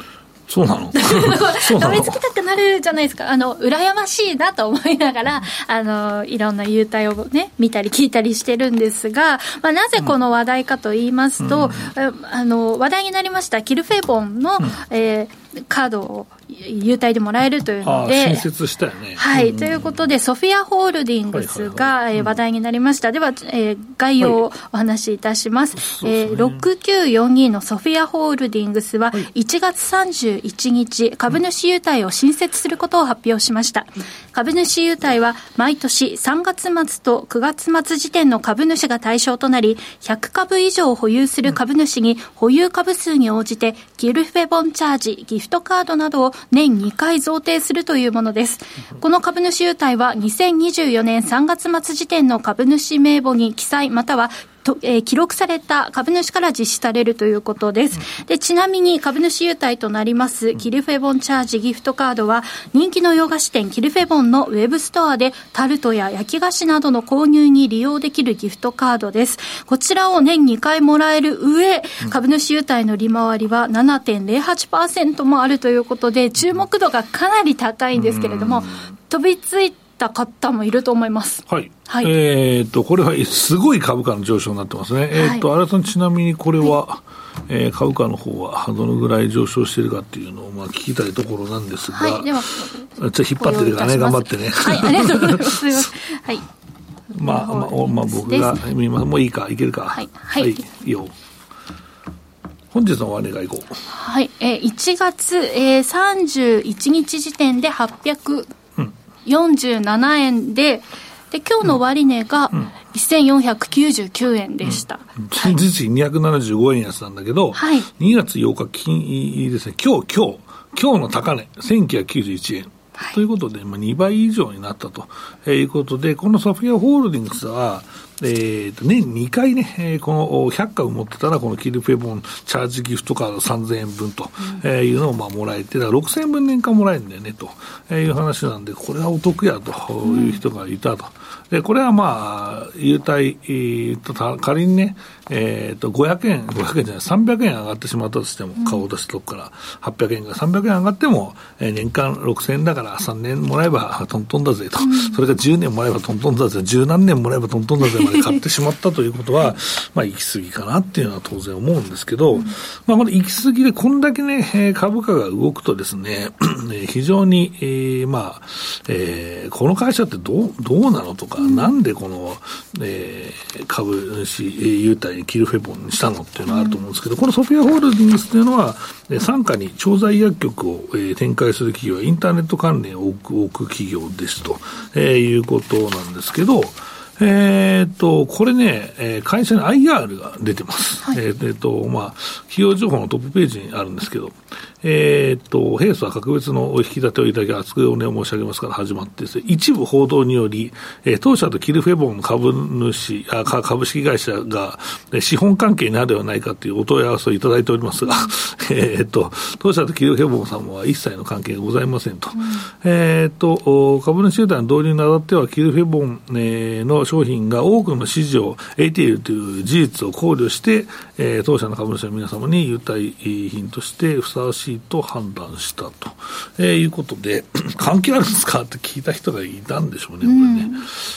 そうなの？飛びつきたくなるじゃないですか。あの、羨ましいなと思いながら、あの、いろんな優待をね、見たり聞いたりしてるんですが、まあ、なぜこの話題かと言いますと、うん、あの、話題になりました、キルフェボンの、うん、えー、カードを優待でもらえるというので、新設したよね。はい、うん、ということで、ソフィアホールディングスが話題になりました。では、えー、概要をお話しいたします。はい、えー、6942のソフィアホールディングスは、1月31日、株主優待を新設することを発表しました。株主優待は、毎年3月末と9月末時点の株主が対象となり、100株以上保有する株主に保有株数に応じて、ギルフェボンチャージ、ギフトカードなどを年2回贈呈するというものです。この株主優待は2024年3月末時点の株主名簿に記載またはと、えー、記録された株主から実施されるということです。で、ちなみに株主優待となります、キルフェボンチャージギフトカードは、人気の洋菓子店キルフェボンのウェブストアで、タルトや焼き菓子などの購入に利用できるギフトカードです。こちらを年2回もらえる上、株主優待の利回りは7.08%もあるということで、注目度がかなり高いんですけれども、飛びついた方もいると思います。はい。はい、えっ、と、これはすごい株価の上昇になってますね。はい、えっ、と、新さんちなみにこれは、はい、えー、株価の方はどのぐらい上昇しているかっていうのをまあ聞きたいところなんですが、はい、では、じゃあ引っ張ってるからね、頑張ってね。はい、ありがとうございます。はい。まあ、まあ、まあ、僕が見ます。もういいか、いけるか。はい。はい。はい、いいよ。本日の終値がいこう。はい。えー、1月、えー、31日時点で800、47円で、で、今日の終値が1499円でした。前日比275円安なんだけど、はい、2月8日金ですね、今日、今日、今日の高値、1991円。はい、ということで、まあ、2倍以上になったということで、このソフィアホールディングスは、えー、と年2回ね、えー、この100株持ってたら、このキルフェボンチャージギフトカード3000円分と、えいうのをまあもらえて、だから6000円分年間もらえるんだよねという話なんで、これはお得やという人がいたと。で、これはまあ、優待、えー、と仮にね、えっ、ー、と、500円、500円じゃない、300円上がってしまったとしても、買おうとしたとこから800円が300円上がっても、えー、年間6000円だから3年もらえばトントンだぜと、うん、それが10年もらえばトントンだぜ、十何年もらえばトントンだぜまで 買ってしまったということは、まあ、行き過ぎかなっていうのは当然思うんですけど、うん、まあ、この行き過ぎでこんだけね、株価が動くとですね、非常に、えー、まあ、えー、この会社ってどう、どうなのとか、うん、なんでこの、えー、株主優待にキルフェボンにしたのっていうのがあると思うんですけど、このソフィアホールディングスっていうのは、傘下に調剤薬局を、えー、展開する企業はインターネット関連を多く多く企業ですと、えー、いうことなんですけど、えっ、と、これね、えー、会社に IR が出てます。はい、えっ、と、まあ、企業情報のトップページにあるんですけど、えー、っと、平素は格別のお引き立てをいただき、厚くお願い申し上げますから始まってです、ね、一部報道により、えー、当社とキルフェボン株主あ、株式会社が、資本関係になるではないかというお問い合わせをいただいておりますが、えっと、当社とキルフェボンさんは一切の関係がございませんと。うん、えっと、株主集団の導入にあたっては、キルフェボン、えー、の商品が多くの支持を得ているという事実を考慮して、えー、当社の株主の皆様に優待品としてふさわしいと判断したと、えー、いうことで、関係あるんですかって聞いた人がいたんでしょうね、これね。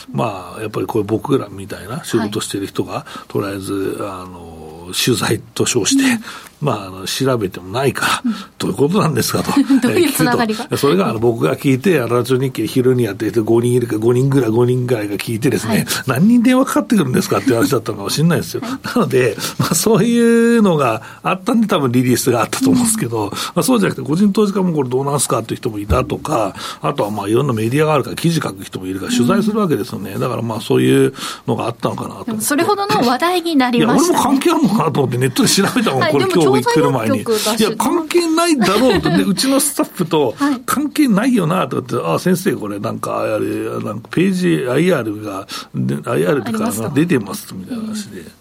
うん、まあ、やっぱりこれ僕らみたいな仕事してる人が、はい、とりあえず、あの、取材と称して、まあ、あの調べてもないから、どういうことなんですかと。どういうつながりが？それがあの僕が聞いて、ラジオ日経昼にやっていて、5人いるか、5人ぐらい、5人ぐらいが聞いてですね、はい、何人電話かかってくるんですかって話だったのかもしれないですよ。はい、なので、まあ、そういうのがあったんで、多分リリースがあったと思うんですけど、うん、まあ、そうじゃなくて、個人投資家もこれどうなんすかっていう人もいたとか、あとはまあいろんなメディアがあるから、記事書く人もいるから、取材するわけですよね。だからまあそういうのがあったのかなと。それほどの話題になりました、ね、いや、俺も関係あるのかなと思ってネットで調べたもん、これ今日来る前に。いや、関係ないだろうと、で、うちのスタッフと、関係ないよなとかって、ああ、先生、これ、なんか、あれ、なんかページ IR が、IR とか出てますみたいな話で。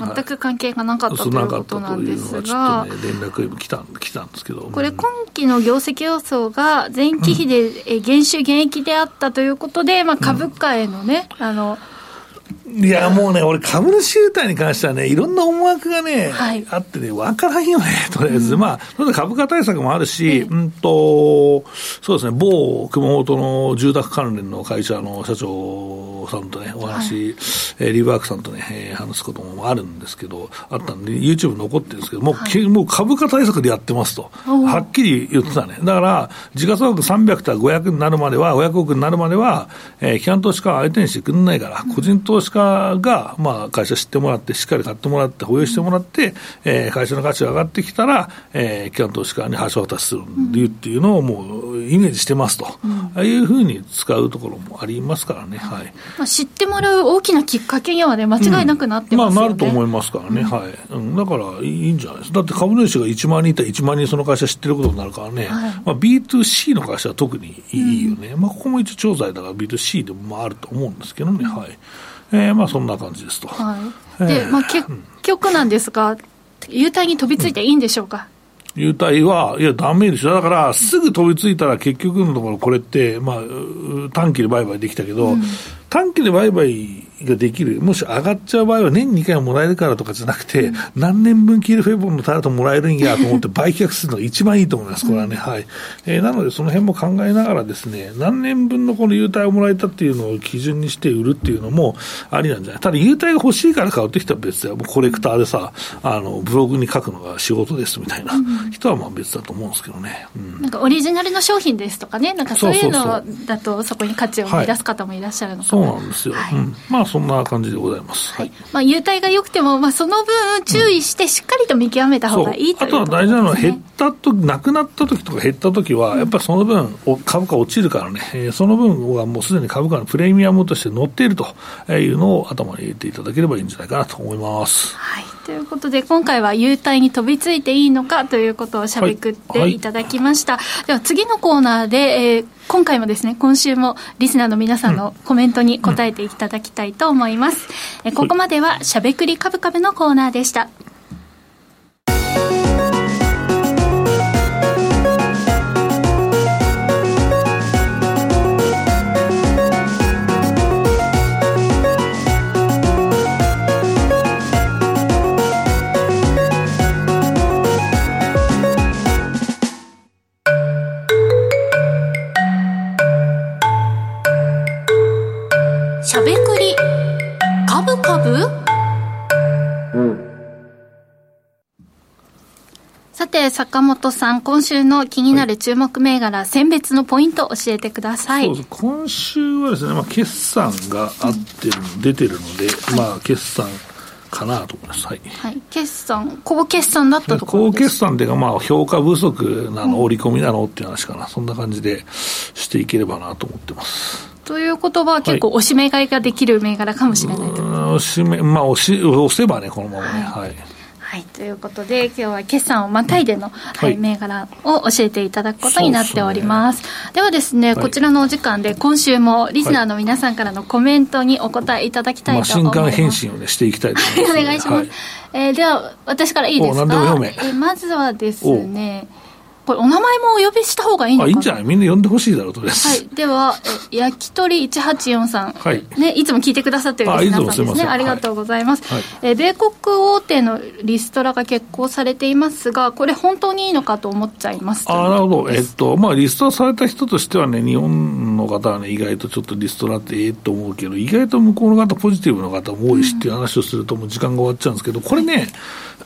全く関係がなかったということなんですが、ちょっとね、連絡来た来たんですけど、これ、今期の業績予想が前期比で減収減益であったということで、まあ、株価へのね、あのいや、もうね、俺、株主優待に関してはね、いろんな思惑がね、はい、あってね、わからんよね、とりあえず。うん、まあ、株価対策もあるし、うん、うんと、そうですね、某熊本の住宅関連の会社の社長さんとね、お話、はい、えー、リバークさんとね、えー、話すこともあるんですけど、あったんで、YouTube 残ってるんですけど、もう、はい、もう株価対策でやってますと、はっきり言ってたね。だから、時価総額300から500になるまでは、500億になるまでは、えー、機関投資家は相手にしてくんないから、個人投資家家が、まあ、会社知ってもらって、しっかり買ってもらって、保有してもらって、えー、会社の価値が上がってきたら、えー、機関投資家に橋渡しするっていうのをもうイメージしてますと、うん、ああいうふうに使うところもありますからね、はい。まあ、知ってもらう大きなきっかけにはね、間違いなくなってますよね、うん、まあ、なると思いますからね、うん、はい。うん、だからいいんじゃないですか、だって株主が1万人いたら1万人その会社知ってることになるからね、はい、まあ、B2C の会社は特にいいよね、まあ、ここも一応調剤だから B2C でもあると思うんですけどね、はい。えー、まあそんな感じですと。はい、で、まあ、結局なんですが、優待に飛びついていいんでしょうか？優待は、いや、ダメでしょ。だから、すぐ飛びついたら結局のところ、これって、まあ、短期で売買できたけど、うん、短期で売買ができる、もし上がっちゃう場合は年2回もらえるからとかじゃなくて、うん、何年分キルフェボンのタラともらえるんやと思って 売却するのが一番いいと思います、これはね。はい。えー、なので、その辺も考えながらですね、何年分のこの優待をもらえたっていうのを基準にして売るっていうのもありなんじゃない。ただ、優待が欲しいから買うって人は別だよ。もうコレクターでさ、あの、ブログに書くのが仕事ですみたいな人はまあ別だと思うんですけどね。うん、なんかオリジナルの商品ですとかね、なんかそういうのだとそこに価値を見出す方もいらっしゃるのかな、はい、そうなんですよ。はい、うん。まあ、そんな感じでございます。はい。まあ、優待が良くても、まあ、その分注意してしっかりと見極めた方がいいという、ね、あとは大事なのは、減ったと、なくなった時とか減った時は、やっぱりその分、株価落ちるからね、えー、その分はもうすでに株価のプレミアムとして乗っているというのを頭に入れていただければいいんじゃないかなと思います。はい。ということで、今回は優待に飛びついていいのかということをしゃべくっていただきました。はいはい、では、次のコーナーで、えー今回もですね、今週もリスナーの皆さんのコメントに答えていただきたいと思います。えここまではしゃべくりカブカブのコーナーでした。て、坂本さん、今週の気になる注目銘柄、はい、選別のポイント教えてください。今週はですね、まあ、決算があってる、うん、出てるので、はい、まあ、決算かなと思います。はい。はい、決算、高決算だったところ高決算っていうか、まあ、評価不足なの、織り込みなのっていう話かな。そんな感じでしていければなと思ってます。ということは、結構、おしめ買いができる銘柄かもしれないと、はい、おしめ、まあ、押し、押せばね、このままね。はい、はいはい、ということで今日は決算をまたいでの、はい、銘柄を教えていただくことになっております。でではですね、こちらのお時間で今週もリスナーの皆さんからのコメントにお答えいただきたいと思います。まあ、新刊返信をねしていきたいと思います。お願いします。はい、えー、では私からいいですか？えまずはですね。これお名前もお呼びした方がいいのかいいんじゃない？みんな呼んでほしいだろうと。はい。では、え焼き鳥1843。はい。ね、いつも聞いてくださってるリスナーさんですね。ありがとうございます。はい、え米国大手のリストラが決行されていますが、これ本当にいいのかと思っちゃいますあなるほど。えっと、まあ、リストラされた人としてはね、日本の方はね、意外とちょっとリストラってええと思うけど、意外と向こうの方、ポジティブの方も多いしっていう話をすると、もう時間が終わっちゃうんですけど、これね、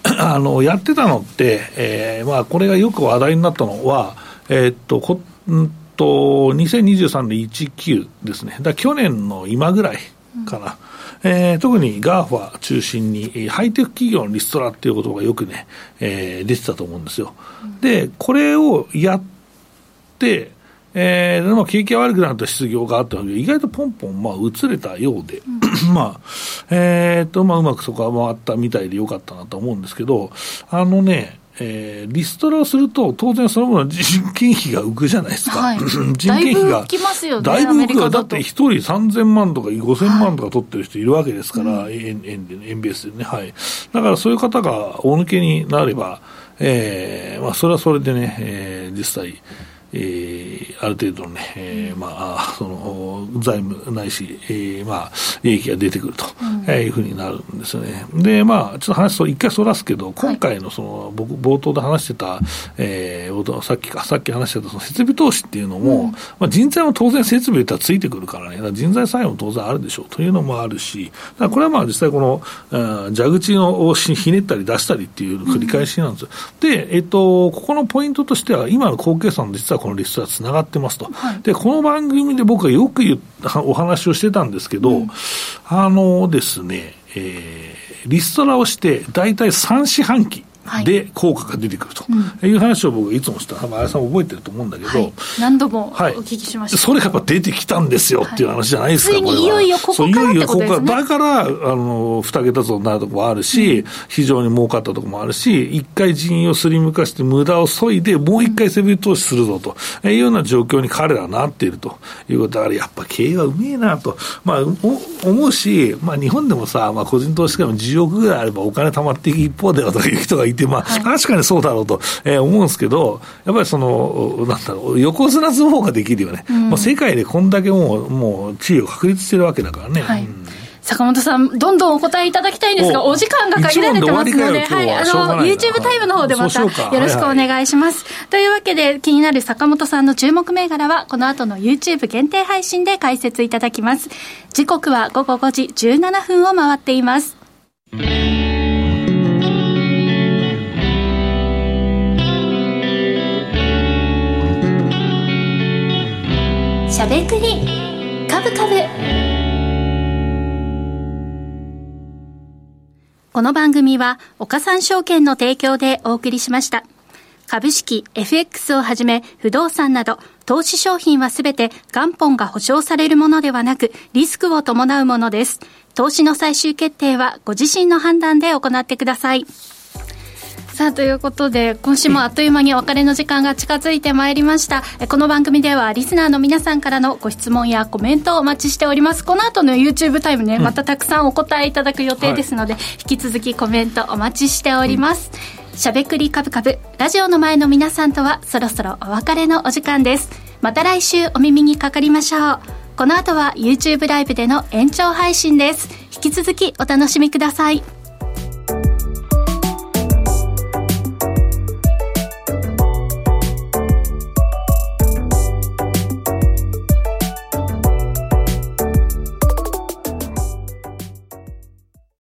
あの、やってたのって、えー、まあ、これがよく話題になったのは、えー、っと、こんと、2023年19ですね。だ去年の今ぐらいかな。うん、えー、特に GAFA 中心に、ハイテク企業のリストラっていうことがよくね、えー、出てたと思うんですよ。うん、で、これをやって、えー、でも景気が悪くなった失業があったので、意外とポンポン、まあ、移れたようで、うん、まあ、えー、っと、まあ、うまくそこは回ったみたいでよかったなと思うんですけど、あのね、えー、リストラをすると、当然その分人件費が浮くじゃないですか。はい、人件費が。だいぶ浮きますよね。だいぶ浮く。だって一人3000万とか5000万とか取ってる人いるわけですから、はい、円円で、ね、円ベースでね。はい。だからそういう方が大抜けになれば、えー、まあそれはそれでね、えー、実際、えー、ある程度のね、えー、まあ、その、財務ないし、えー、まあ、利益が出てくると、うん、いうふうになるんですよね。で、まあ、ちょっと話そう、一回そらすけど、今回のその、僕、冒頭で話してた、えー、さっきか、さっき話してたその設備投資っていうのも、うん、まあ、人材も当然設備ってついてくるからね、ら人材採用も当然あるでしょう。というのもあるし、だこれはまあ実際この、うん、蛇口のひねったり出したりっていう繰り返しなんですよ。うん、で、えっと、ここのポイントとしては、今の後継算実はこのリストはつながってますと、はい、でこの番組で僕はよく言お話をしてたんですけど、うん、あのですね、えー、リストラをして、大体3四半期。で効果が出てくると。いう話を僕いつもした、多分、あやさん覚えてると思うんだけど、はい、何度もお聞きしました、はい、それやっぱ出てきたんですよっていう話じゃないですか、はい、いよいよここからってことですね。だから、あの、二桁増になるところもあるし、うん、非常に儲かったところもあるし、一回人員をすりむかして無駄を削いで、もう一回セビ投資するぞと。いうような状況に彼らはなっていると。いうことだから、やっぱ経営はうめえなと、まあ、思うし、まあ、日本でもさ、まあ、個人投資家も10億ぐらいあればお金貯まっていく一方ではという人がいて、まあ、確かにそうだろうと、えー、思うんですけど、やっぱりその、なんだろう、横綱相撲ができるよね。うん、もう世界でこんだけもう、もう地位を確立してるわけだからね。はいうん坂本さん、どんどんお答えいただきたいんですが、お時間が限られてますので、はい、あの、YouTube タイムの方でまたよろしくお願いします。はいはい、というわけで、気になる坂本さんの注目銘柄は、この後の YouTube 限定配信で解説いただきます。時刻は午後5時17分を回っています。ゃべくりカブカブ。この番組は岡三証券の提供でお送りしました。株式 FX をはじめ不動産など投資商品はすべて元本が保証されるものではなくリスクを伴うものです。投資の最終決定はご自身の判断で行ってください。さあということで今週もあっという間にお別れの時間が近づいてまいりました。この番組ではリスナーの皆さんからのご質問やコメントをお待ちしております。この後の YouTube タイムね、またたくさんお答えいただく予定ですので、はい、引き続きコメントお待ちしております、うん、しゃべくりカブカブラジオの前の皆さんとはそろそろお別れのお時間です。また来週お耳にかかりましょう。この後は YouTube ライブでの延長配信です。引き続きお楽しみください